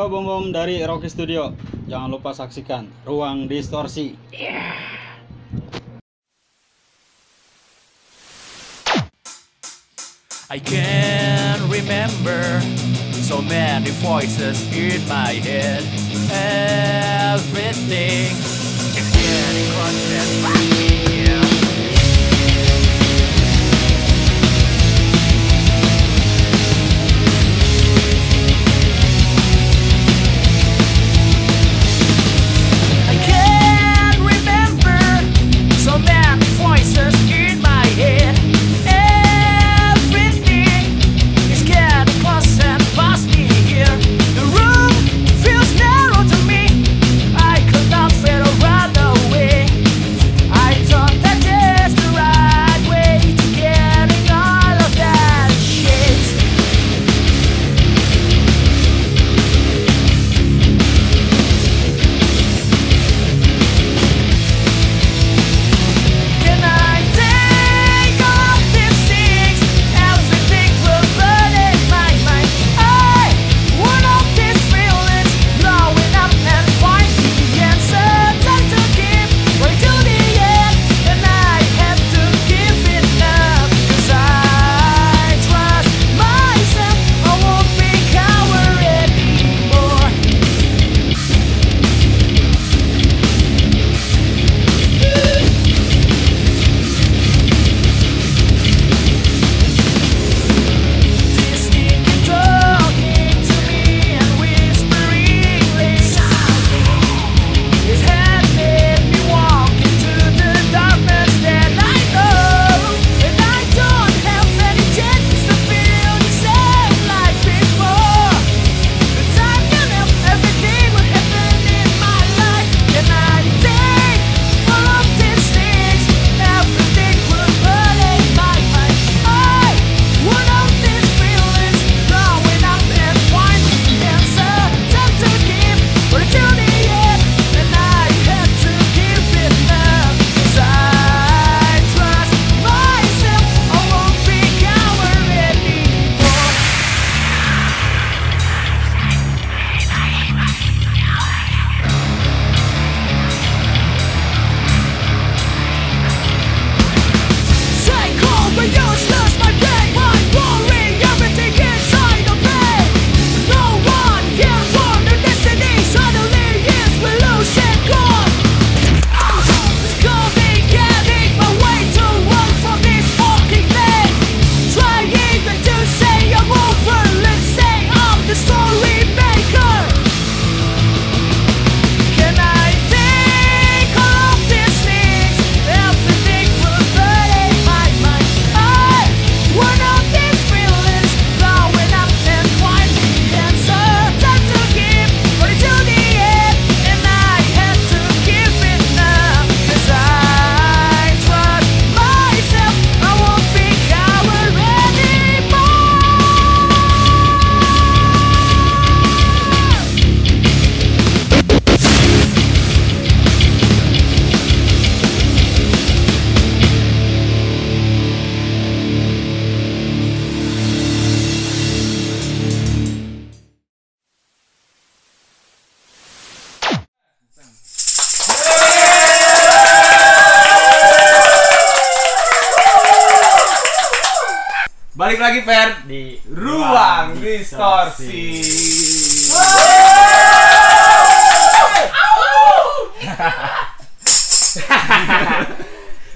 Gua Bom Bom dari Rocky Studio. Jangan lupa saksikan Ruang Distorsi. I can't remember so many voices in my head. Everything is getting constant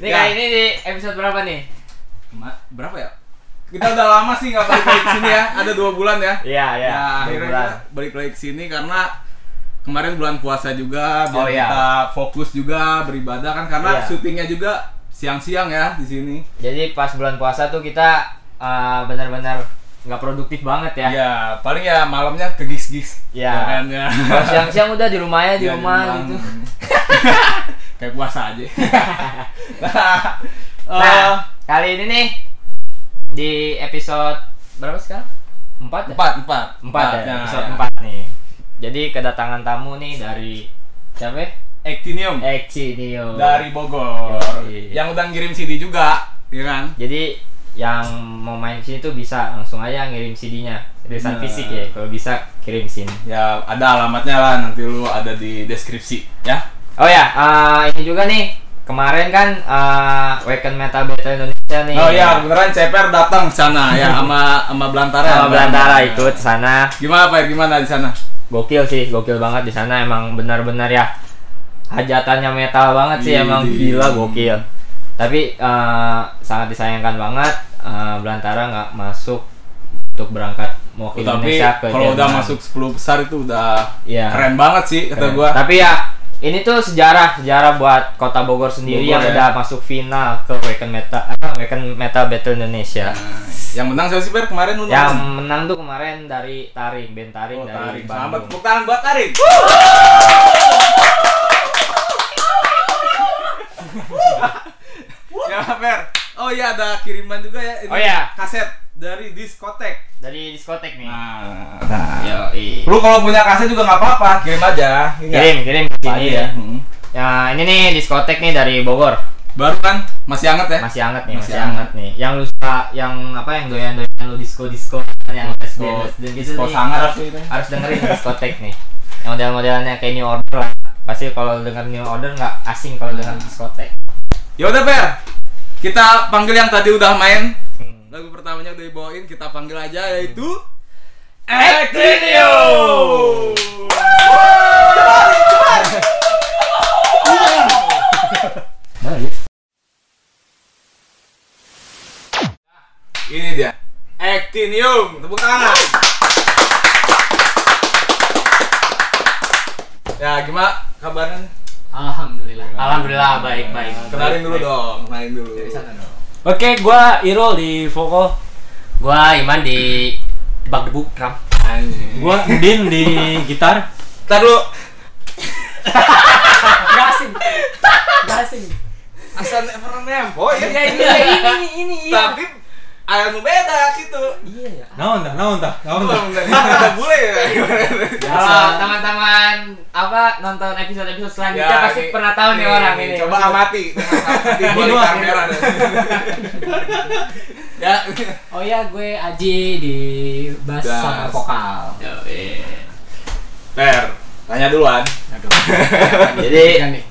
Nih Ya. kali ini di episode berapa nih? Ma- berapa ya? Kita udah lama sih nggak balik lagi ke sini ya. Ada dua bulan ya. Iya iya. Ya, dua akhirnya bulan. kita balik lagi ke sini karena kemarin bulan puasa juga biar Oh, iya. kita fokus juga beribadah kan karena Iya. syutingnya juga siang-siang ya di sini. Jadi pas bulan puasa tuh kita uh, benar-benar nggak produktif banget ya. Ya, paling ya malamnya ke gigs-gigs. Iya. Ya kan ya. Siang-siang udah di rumah ya di Ya, rumah gitu. Kayak puasa aja. nah, Nah, eh, kali ini nih di episode berapa sekarang? Empat ya? empat, empat, Empat ya, episode ya. empat nih. Jadi kedatangan tamu nih dari siapa? Actinium Eci Nio. dari Bogor Yoi. yang udah ngirim CD juga ya kan Jadi yang mau main sini tuh bisa langsung aja ngirim CD-nya rilisan Nah. fisik ya kalau bisa kirim sini Ya ada alamatnya lah nanti lu ada di deskripsi ya. oh ya eh, ini juga nih kemarin kan eh, Weekend Metal Battle Indonesia nih Oh iya beneran CPR datang ke sana ya sama sama Belantara. sama Belantara ikut sana Gimana Pak? Gimana di sana? gokil sih gokil banget di sana emang benar-benar ya hajatannya metal banget sih emang gila gokil tapi eh, sangat disayangkan banget eh, Belantara nggak masuk untuk berangkat mau ke Oh, tapi Indonesia ke kalau udah masuk 10 besar itu udah Iya. keren banget sih kata Keren. gua. tapi ya ini tuh sejarah sejarah buat kota Bogor sendiri Bogor yang ya. udah masuk final ke Weekend Metal apa Weekend Metal Battle Indonesia Nah, yang menang siapa sih Per kemarin lu yang nonton? menang tuh kemarin dari Taring band Taring Oh, dari. Selamat Bandung tepuk tangan buat Tarik. ya Per. Oh iya ada kiriman juga ya ini Oh, iya. kaset dari diskotek. dari diskotek nih Nah, nah. Yoi. Lu kalau punya kaset juga nggak apa-apa, kirim aja. Ini kirim kirim ke sini ya. Hmm. ya ini nih diskotek nih dari Bogor Baru kan masih hangat ya? masih hangat nih Masih masih, hangat nih yang lu suka yang apa yang doyan doyan lu disco disco yang Disco- gitu disco nih, sangar harus, harus dengerin diskotek nih yang model-modelannya kayak New Order lah pasti kalau denger New Order nggak asing kalau dengan diskotek Ya udah Per. Kita panggil yang tadi udah main. Hmm. Lagu pertamanya udah dibawain, kita panggil aja yaitu Actinio! Ini dia. Actinium, tepuk tangan. Ya, gimana kabarnya? Alhamdulillah. Alhamdulillah baik baik Kenalin dulu dong, kenalin dulu. Oke, gua Irul di vokal. Gua Iman di bakbuk drum. Anjing. Gua Udin di gitar. Ntar dulu. Gak asing. asal never nempo ya. Ya ini ini ini Tapi aya nu beda gitu. Iya ya. Naon dah, naon dah, naon dah. Ada bule ya. kalau teman-teman apa nonton episode-episode selanjutnya Ya, pasti ini- pernah tahu nih orang ini Coba amati. Ini balik kamera. ya. Oh ya, gue Aji di bass sama vokal. Per, tanya duluan. jadi Kan nih.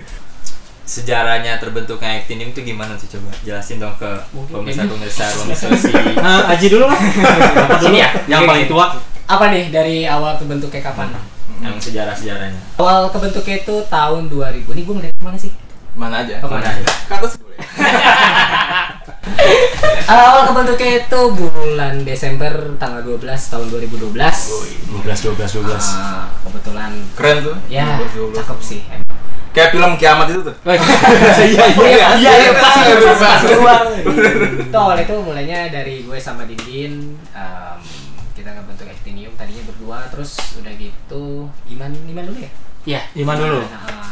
Sejarahnya terbentuknya Actinium itu gimana sih coba jelasin dong ke pemirsa-pemirsa ruang diskusi Nah, Aji dulu lah. Sini ya? Yang paling tua. Apa nih dari awal kebentuknya kapan? yang sejarah-sejarahnya Awal kebentuknya itu tahun 2000. Nih gue ngeliat ke mana sih? Mana aja? Oh, mana mana? aja Ke atas boleh. awal kebentuknya itu bulan Desember tanggal 12 tahun 2012. 12 12 Ah, kebetulan Keren tuh. ya 12. cakep sih. Kayak film kiamat itu tuh. Iya, Iya, iya, iya, pas iya, pas- iya, pas iya. keluar. Itu awal itu mulainya dari gue sama Dindin. em, kita ngebentuk Actinium tadinya berdua, terus udah gitu Iman Iman dulu ya? Iya Iman dulu. Nah,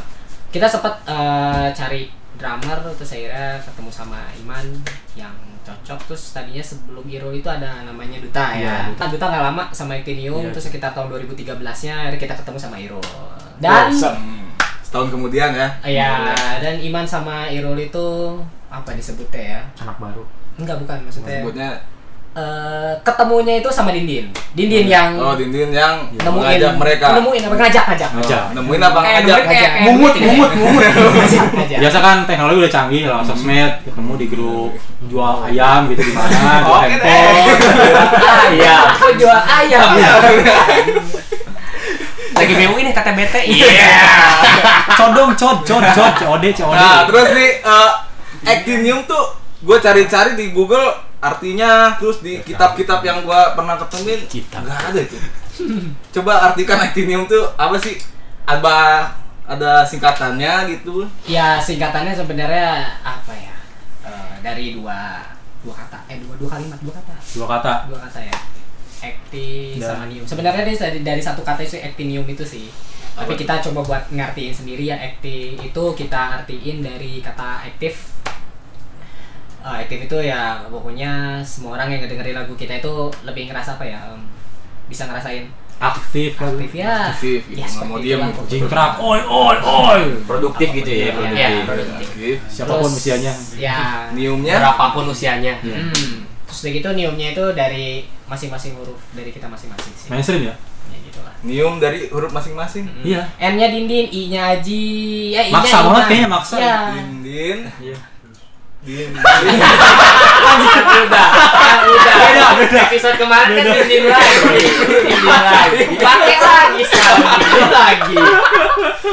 kita sempat eh, cari drummer terus akhirnya ketemu sama Iman yang cocok terus tadinya sebelum Irul itu ada namanya Duta ya. Iya, Duta Duta nggak lama sama Actinium Iya. terus sekitar tahun 2013-nya akhirnya kita ketemu sama Irul. Dan Hmm, setahun kemudian ya. ya dan Iman sama Irul itu apa disebutnya ya? Anak baru. Enggak bukan maksudnya. Sebutnya eh, ketemunya itu sama Dindin. Dindin yang Oh, Dindin yang nemuin mengajak mereka. nemuin apa ngajak ngajak. Oh, Ngajak. nemuin apa Kayak ngajak? nemuin kayak- kayak Mumut, gitu ya. mumut, mumut. Ngajak, ngajak. Biasa kan teknologi udah canggih lah, sosmed, ketemu di grup jual ayam gitu di mana, jual Oke deh. handphone. ayam. Aku jual ayam. lagi BU ini kata BT Codong, cod, cod, cod, COD, COD. Nah, terus nih eh, Actinium tuh gue cari-cari di Google artinya terus di kitab-kitab yang gue pernah ketemuin Kitab. nggak ada tuh. Coba artikan Actinium tuh apa sih? Ada ada singkatannya gitu. Ya singkatannya sebenarnya apa ya? Eh, dari dua dua kata, eh dua dua kalimat, dua kata, Dua kata. dua kata ya. Acti Dan- sama nium. Sebenarnya ini dari, dari satu kata itu actinium itu sih. Tapi kita coba buat ngertiin sendiri ya acti itu kita artiin dari kata aktif. Eh, aktif itu ya pokoknya semua orang yang ngedengerin lagu kita itu lebih ngerasa apa ya? em, bisa ngerasain Aktif kan. aktif ya. Aktif, gitu. Ya, Nggak seperti mau gitu. pokoknya. Jingkrak, oi, oi, oi. produktif gitu ya Iya, produktif iya. Aktif. Siapa pun Terus, usianya. Ya. Niumnya berapapun usianya Hmm. Terus udah gitu niumnya itu dari masing-masing huruf dari kita masing-masing sih Mainstream ya? ya gitulah Nium dari huruf masing-masing. Iya. N-nya Dindin, I-nya Aji, ya I-nya Maksa banget kayaknya, maksa. Iya. Dindin. Iya. Dindin. udah udah beda beda episode kemarin kan dinding lagi dinding lagi pakai lagi sekarang dinding lagi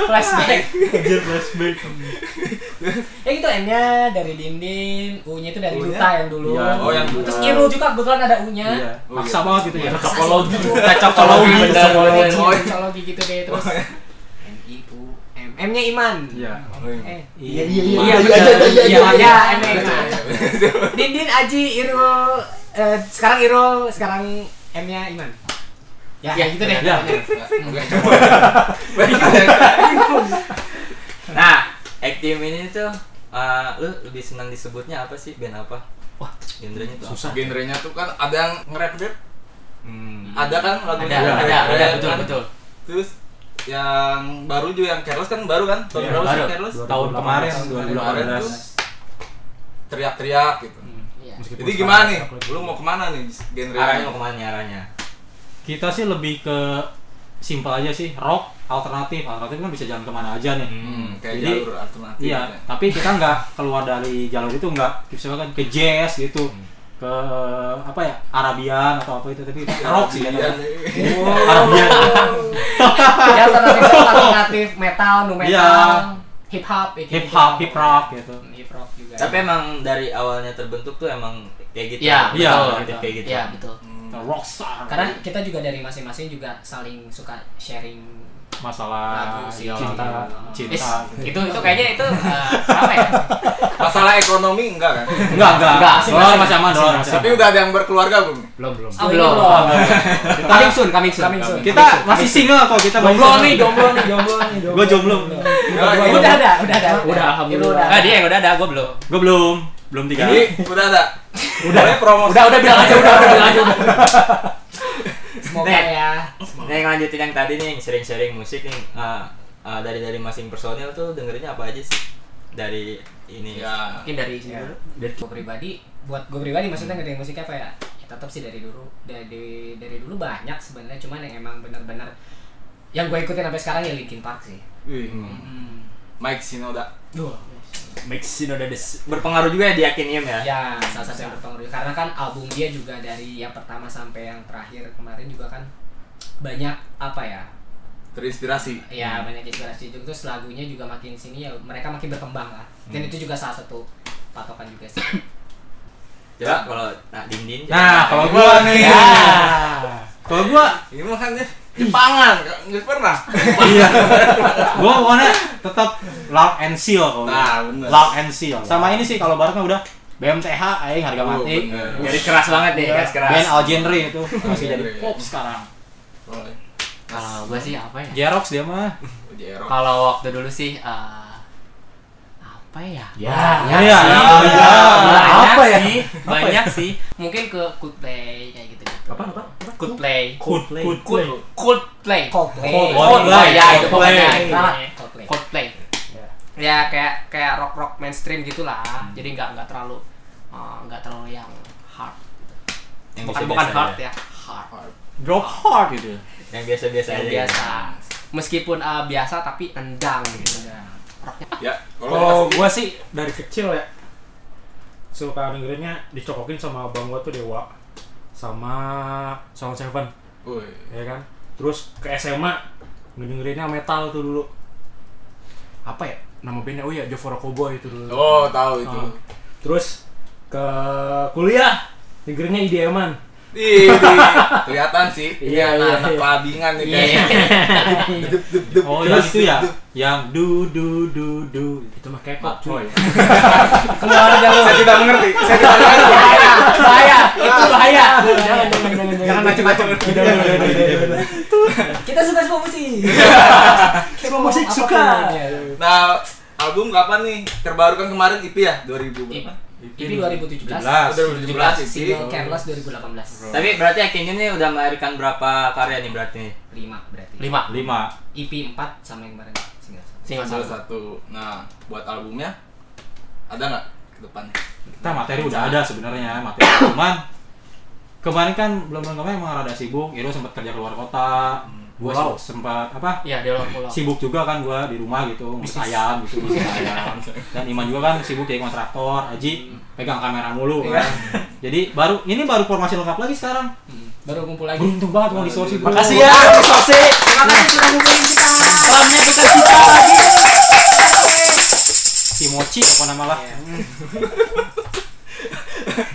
Flashback. Anjir flashback. ya gitu N-nya dari Dindin, U-nya itu dari? Duta yang dulu. Iya, Oh, yang Terus. Irul juga kebetulan ada U-nya. Iya. Oh, Maksa iya. banget gitu ya. Cocokologi. cocokologi Oh, iya. Cocokologi gitu deh terus. M-nya Iman. Iya. Oh, iya. Eh, Iya iya iya iya iya iya iya M-nya Iman. Dindin, Aji, Irul, eh, sekarang Irul, sekarang M-nya Iman. Ya, Ya, gitu deh. ya. nah Active ini tuh eh, lu lebih senang disebutnya apa sih band apa wah genrenya tuh? Susah. Genrenya tuh kan ada yang nge-rap rap, Hmm. ada kan lagu ada ada ada betul betul Terus yang baru juga yang Careless kan baru kan? Tahun Iya, berapa sih baru. Careless? Tahun kemarin Kemarin 2018. tuh teriak-teriak gitu. Iya. Meskipun Jadi gimana nih? Lu mau ke mana nih genre? arahnya mau ke mana arahnya Kita sih lebih ke simpel aja sih, rock alternatif. Alternatif kan bisa jalan ke mana aja nih. Hmm, kayak Jadi, jalur alternatif. Iya, ya. tapi kita nggak keluar dari jalur itu nggak, misalkan ke jazz gitu, ke apa ya Arabian atau apa itu tapi rock sih Iya, kan. Arabian. Ya alternatif alternatif metal, nu metal, Iya. hip hop, gitu. hip hop, hip hop gitu. hip hop juga. tapi emang dari awalnya terbentuk tuh emang kayak gitu Iya, Iya, betul, betul. kayak gitu Iya betul. Hmm. Rockstar. karena kita juga dari masing-masing juga saling suka sharing masalah Lagu sih. cinta, cinta. Is, gitu. itu itu kayaknya itu eh, apa ya? Masalah ekonomi enggak kan? Enggak, enggak. Enggak, Dolar masih aman, dolar masih Tapi udah ada yang berkeluarga belum? belum belum Oh, Belum. belum. Coming soon, coming soon. Coming soon. Kita masih single kok, kita masih jomblo nih, jomblo nih, jomblo nih. Gua jomblo. Udah ada, udah ada. Udah alhamdulillah. Ah, dia yang udah ada, gua belum. Gua belum, belum tiga. Ini udah ada. Udah. Boleh promosi. Udah, udah bilang aja, udah, udah bilang aja. Semoga Nek. ya. Nah, yang lanjutin yang tadi nih yang sharing-sharing musik nih ah, ah, dari dari masing personil tuh dengerinnya apa aja sih dari ini Ya. Mungkin dari sini Ya. dulu. Dari gue pribadi, buat gue pribadi maksudnya ngedengerin musik apa ya? Ya tetap sih dari dulu, dari dari dulu banyak sebenarnya, cuman yang emang benar-benar yang gue ikutin sampai sekarang ya Linkin Park sih. Wih, Hmm. Mike Shinoda. Mix Shinoda Des- berpengaruh juga ya di Akinium ya Ya, salah satu yang berpengaruh karena kan album dia juga dari yang pertama sampai yang terakhir kemarin juga kan banyak apa ya? Terinspirasi. Ya banyak inspirasi juga terus lagunya juga makin sini ya mereka makin berkembang lah. Dan itu juga salah satu patokan juga sih. coba kalau nah Dindin Nah, kalau gua nih. Ya. Kalau gua Ini makanya Jepangan, nggak pernah. iya. gua pokoknya tetap Lock and Seal kalau. Nah, bener. Lock and Seal. Sama ini sih kalau barat mah udah BMTH aing harga Oh, mati. garis keras banget nih garis keras Band Al Genre itu masih jadi Genre. pop sekarang. Kalau gua sih apa ya? Jerox dia mah. Kalau waktu dulu sih eh, apa ya? Ya, ya, ya, Banyak ya. banyak Apa ya? sih. Apa Banyak sih. Mungkin ke Coldplay kayak gitu. -gitu. Apa apa? Coldplay. Coldplay. Cold Coldplay. Coldplay. Coldplay. ya itu pokoknya. Coldplay. Coldplay. Ya. Ya kayak kayak rock rock mainstream gitulah. Jadi nggak nggak terlalu eh, nggak terlalu yang hard. yang bukan bukan hard ya. Hard. Drop hard gitu. yang biasa-biasa Yang aja biasa. Meskipun eh, biasa tapi endang gitu. Ya, Kalau gua sih dari kecil ya suka dengerinnya dicokokin sama abang gua tuh Dewa sama Sound Seven Woi. ya kan terus ke SMA ngedengerinnya metal tuh dulu apa ya nama bandnya oh ya Jovora Cowboy itu dulu Oh, tahu itu. Ah. terus ke kuliah dengerinnya IDM-an Ih, kelihatan sih. Ini Iya, iya, anak-anak iya. kelabingan nih Iya. kayaknya. Dup, dup, dup. Oh, yang itu ya. Yang du du du du. itu mah kekop cuy Keluar jalur. Saya tidak mengerti. Saya tidak mengerti. bahaya, bahaya, itu bahaya. Jangan macam-macam. Kita suka semua musik. Semua musik suka. ya. Nah, album kapan nih? Terbaru kan kemarin IP ya? 2000 berapa? IP 2017. 2017 IP. Single Careless 2018. tapi berarti Akinium nih udah melahirkan berapa karya nih berarti nih 5 berarti. Lima. Lima. EP 4 sama yang kemarin Salah satu. Nah, buat albumnya ada nggak ke depannya? kita materi udah ada sebenarnya materi cuman kemarin kan belum belum kemarin emang rada sibuk. Iro sempat kerja keluar kota. Gue Pulau. sempat apa? Iya, di luar pulau. sibuk juga kan gua di rumah gitu ngurus ayam gitu ngurus ayam. Dan Iman juga kan sibuk jadi kontraktor Aji pegang kamera mulu kan. Jadi baru ini baru formasi lengkap lagi sekarang. Baru kumpul lagi. Beruntung banget mau distorsi bro Makasih ya, Sosi. terima kasih sudah ngumpulin kita Bukan kita lagi. Timochi apa nama lah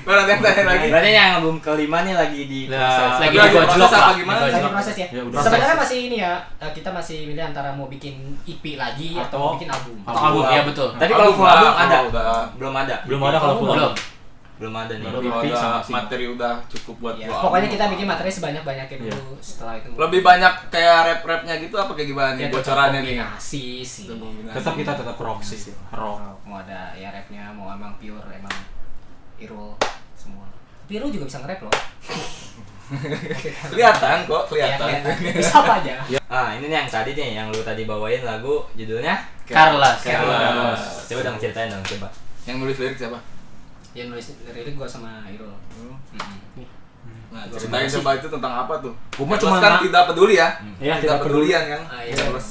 Mana yang tanya lagi? Berarti yang album kelima nih lagi di Ya, proses. lagi di proses apa gimana? Lagi proses ya Ya, sebenarnya masih ini ya eh, kita masih milih antara mau bikin EP lagi atau, mau bikin album Atau album, iya betul. Tapi kalau full Album ada. Belum ada. belum ada kalau full Belum. album. Belum ada nih. EP ada sama materi udah cukup buat Ya, pokoknya album. kita bikin materi sebanyak banyaknya dulu setelah itu lebih banyak kayak rap-rapnya gitu apa kayak gimana nih Ya, bocorannya nih? kombinasi sih tetap kita tetap rock sih rock mau ada ya rapnya mau emang pure emang Irul semua tapi Irul juga bisa nge-rap loh Kelihatan kok, Ya, kelihatan. kelihatan. bisa apa aja Ah, ini nih yang tadi nih yang lu tadi bawain lagu judulnya Carlos. Carlos. Coba dong ceritain dong coba. Yang nulis lirik siapa? Yang nulis lirik gua sama Irul Nah, ceritain coba itu tentang apa tuh? Gua Carlos cuma kan tidak peduli ya. Iya, tidak tidak peduli. pedulian kan. Ah, iya. Carlos.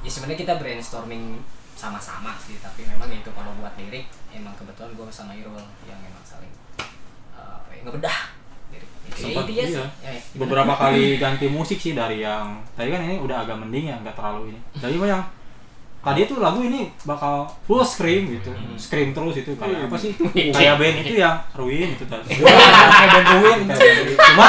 ya sebenarnya kita brainstorming sama-sama sih tapi memang ya itu kalau buat lirik emang kebetulan gua sama Irul yang emang saling eh, apa ya, ngebedah Ya, Sempat, sih. iya. Ya, ya, beberapa kali ganti musik sih dari yang tadi kan ini udah agak mending ya nggak terlalu ini dari yang tadi itu lagu ini bakal full scream gitu. Scream terus itu kayak apa sih? Kayak band itu yang ruin itu tadi kayak band ruin. Cuma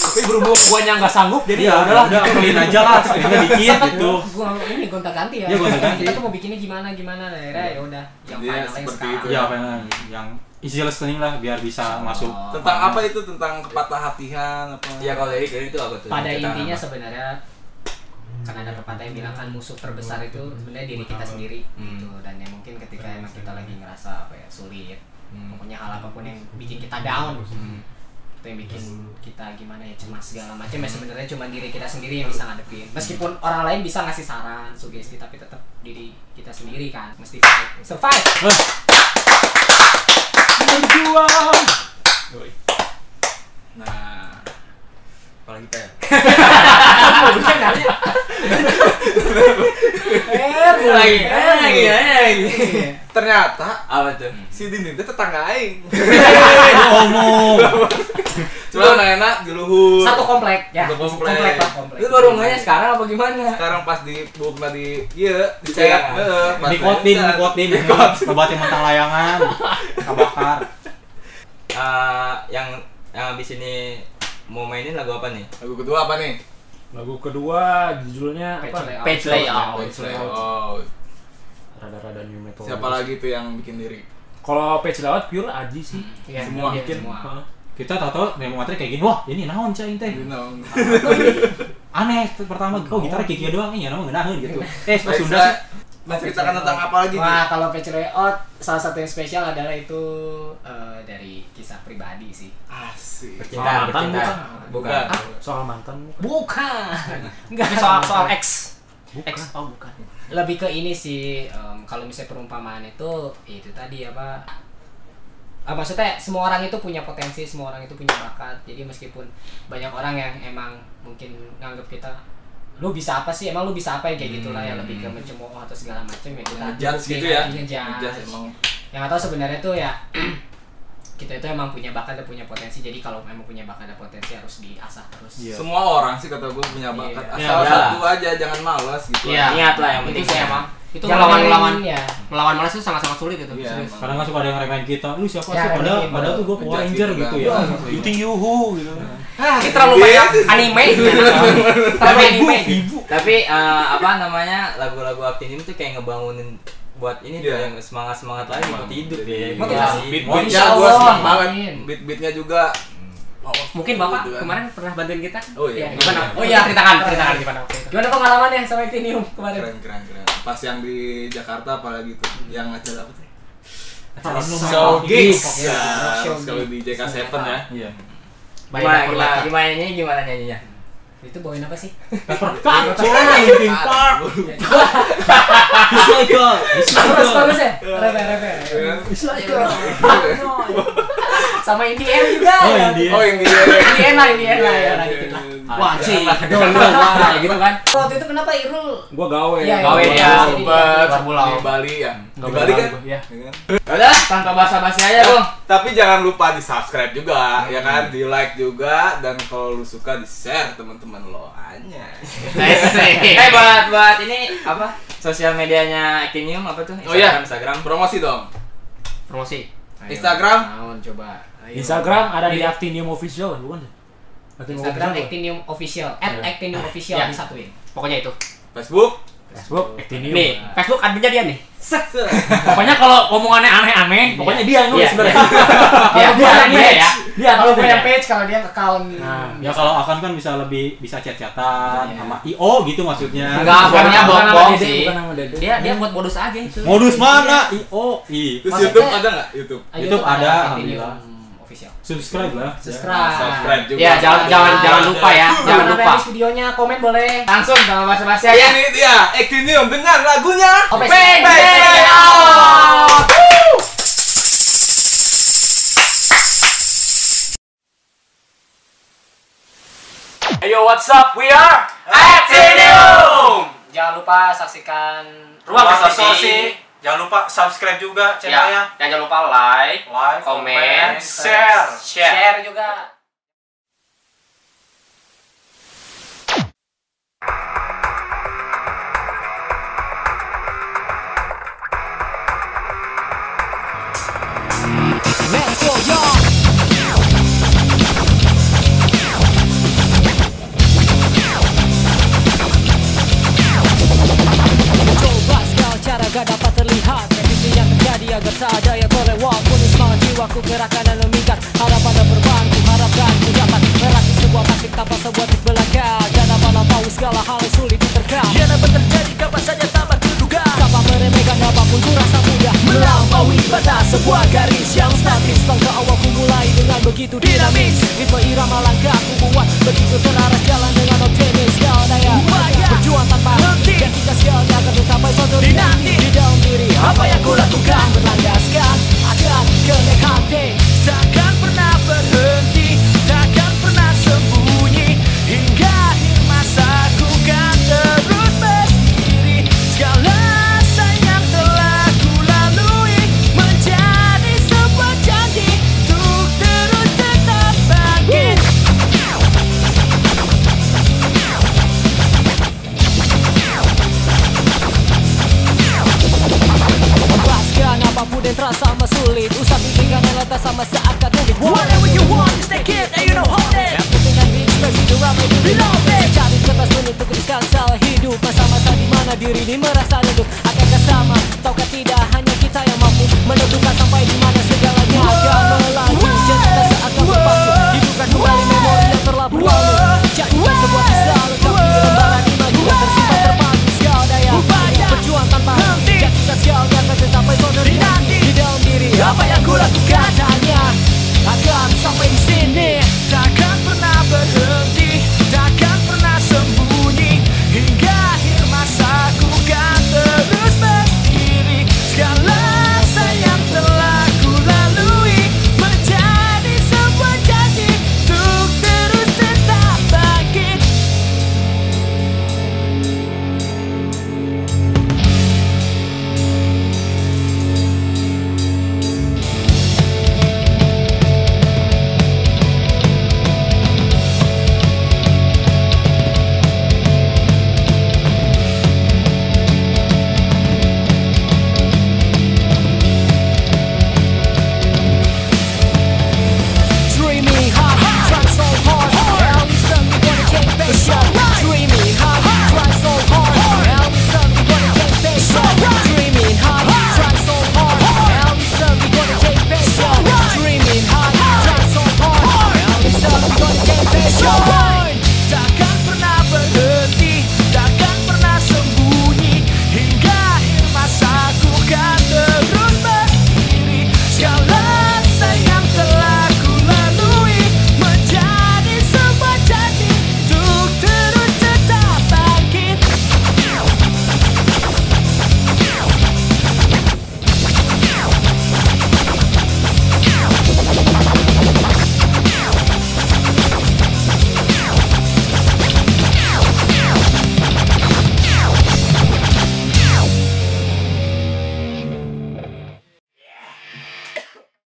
Tapi berhubung guanya nggak sanggup, jadi ya udahlah. udah clean aja lah screamnya dikit gitu. Gua, ini gonta ganti ya. Iya, gonta-ganti. Kita tuh mau bikinnya gimana gimana? Nah, akhirnya ya udah. Yang final seperti itu. Ya apa yang yang easy listening lah biar bisa masuk. Oh. Tentang apa itu? Tentang kepatah hatian apa? Ya kalau lirik itu apa tuh? Pada intinya sebenarnya kan ada pepatah yang bilang kan musuh terbesar itu sebenarnya diri kita sendiri Hmm. gitu dan ya mungkin ketika emang kita lagi ngerasa apa ya sulit Hmm. pokoknya hal apa pun yang bikin kita down. Hmm. itu yang bikin kita gimana ya cemas segala macam ya sebenarnya cuma diri kita sendiri yang bisa ngadepin. Meskipun orang lain bisa ngasih saran sugesti tapi tetap diri kita sendiri kan mesti fight. Survive! Berjuang Nah, Apalagi kita ya. Eh lagi, eh, lagi, eh, lagi. ternyata Apa tuh? si Dindin itu tetangga aing. ngomong Cuma enak di luhur. satu komplek ya Satu komplek. lah komplek Lu baru nganya sekarang apa gimana? Sekarang pas di bukna di iya di cek. Heeh, pas nikotin di- nikotin Nikotin. obatin mentang layangan kebakar Eh, yang yang abis ini mau mainin lagu apa nih? Lagu kedua apa nih? Lagu kedua judulnya Page apa? layout. Page layout. Page layout. Rada-rada new metal. Siapa lagi tuh yang bikin lirik? Kalau page layout pure Aji sih. Iya, Semua. iya, Bikin. semua. Heeh. kita tahu tahu nemu materi kayak gini wah ini naon cah teh aneh pertama oh gitarnya kayak gini doang iya naon ngenaheun gitu eh pas Sunda sih menceritakan tentang apa lagi nih? Wah, kalau patch layout salah satu yang spesial adalah itu eh, dari kisah pribadi sih. Asik. mantan Percintaan, percintaan. bukan? Bukan. Soal mantan Bukan. Enggak Tapi soal soal X. Bukan. X oh bukan. Lebih ke ini sih em, kalau misalnya perumpamaan itu itu tadi apa Ah, maksudnya semua orang itu punya potensi, semua orang itu punya bakat. Jadi meskipun banyak orang yang emang mungkin nganggap kita lu bisa apa sih? Emang lu bisa apa ya kayak gitulah ya lebih ke mencemooh atau segala macam ya kita Ngejudge gitu ya. ngejudge. Emang. yang atau sebenarnya tuh ya kita itu emang punya bakat dan punya potensi jadi kalau emang punya bakat dan potensi harus diasah terus Iya. Semua orang sih kata gue punya bakat. Iya. Asal Iya. satu aja jangan malas gitu. Iya. Ingat lah yang penting sih ya. emang. Itu Jangan melawan ya melawan malas itu sangat-sangat sulit itu. Iya, serius. kadang kan suka ada yang remehin kita lu siapa Ya, sih padahal remehin, padahal tuh gue Power Ranger gitu gitu kan. ya Iya. you think you who gitu Ini terlalu banyak anime gitu. Terlalu anime. Tapi eh, apa namanya lagu-lagu Actinium tuh kayak ngebangunin buat ini tuh Iya. yang semangat semangat lagi buat hidup ya. Motivasi. Iya. Beat beatnya gue senang banget. Beat beatnya juga. Oh, Mungkin Bapak gitu kan. kemarin pernah bantuin kita? Oh iya. Gimana? Oh iya, ceritakan, ceritakan gimana gimana pengalamannya sama Actinium kemarin Keren keren keren. Pas yang di Jakarta apalagi tuh yang acara apa tuh? Acara Show gigs. Iya, Ya, show sekali di gigs. JK7 ya. Iya Gimana, gimana, gimana nyanyi gimana nyanyinya? Itu bawain apa sih? Linkin Park. Terus terus ya. Repe repe. Sama Indian juga. Oh, ya. Indian. Oh, lah, lah ya lanjutin lah. Wah, cing. Wah, gitu kan. Waktu itu kenapa Irul Gua gawe. Iya, Gawe iya. ya, Luar pulau. di Bali ya. Gawe Bali kan? Bali, iya. Ya kan? Udah, tanpa basa-basi aja, Bung. Tapi jangan lupa di subscribe juga, ya kan? Di like juga dan kalau lu suka di share teman-teman lo aja. Eh buat buat ini apa? Sosial medianya Actinium apa tuh? Oh iya, Instagram. promosi dong. Promosi. Instagram? coba. Instagram ada di Actinium Official bukan? Instagram. Actinium Official, at Iya. Actinium Official Iya. disatuin. Pokoknya itu. Facebook. Facebook Actinium. Nih, Facebook adminnya dia nih. Pokoknya kalau omongannya aneh-aneh, pokoknya dia yang nulis Iya. sebenarnya. Dia Kalau dia dia dia ya. Dia Kalau nulis ya. yang page, kalau dia account. Nah, Ya kalau akan kan bisa lebih bisa chat-chatan Iya. sama IO gitu maksudnya. Enggak, pokoknya bukan nama bohong sih. Dia dia buat modus aja itu. Modus mana? IO. I. Terus YouTube ada nggak? YouTube. Ah, YouTube ada, alhamdulillah. Subscribe lah. Subscribe. Subscribe juga. Ya, jangan jangan jangan lupa ya. Jangan lupa. videonya komen boleh. Langsung sama basa-basi aja. Ini dia Actinium dengan lagunya Bang Bang Out. Ayo what's up? We are Actinium. Jangan lupa saksikan Ruang diskusi. Jangan lupa subscribe juga Ya, channelnya. dan jangan lupa like, Like, komen, share. share. share juga. Terlihat. Revisi yang terjadi agar yang terlewat Penuh semangat jiwaku gerakan dan memikat. Harapan dan berbantu harapkan ku kita sama seakan unik Whatever you want, just take it and you don't hold it. Kan Cari kertas pun untuk riskan salah hidup. Masa-masa di mana diri ini merasa duduk Akankah sama, taukah tidak hanya kita yang mampu Menentukan sampai di mana segalanya? Akan menentukan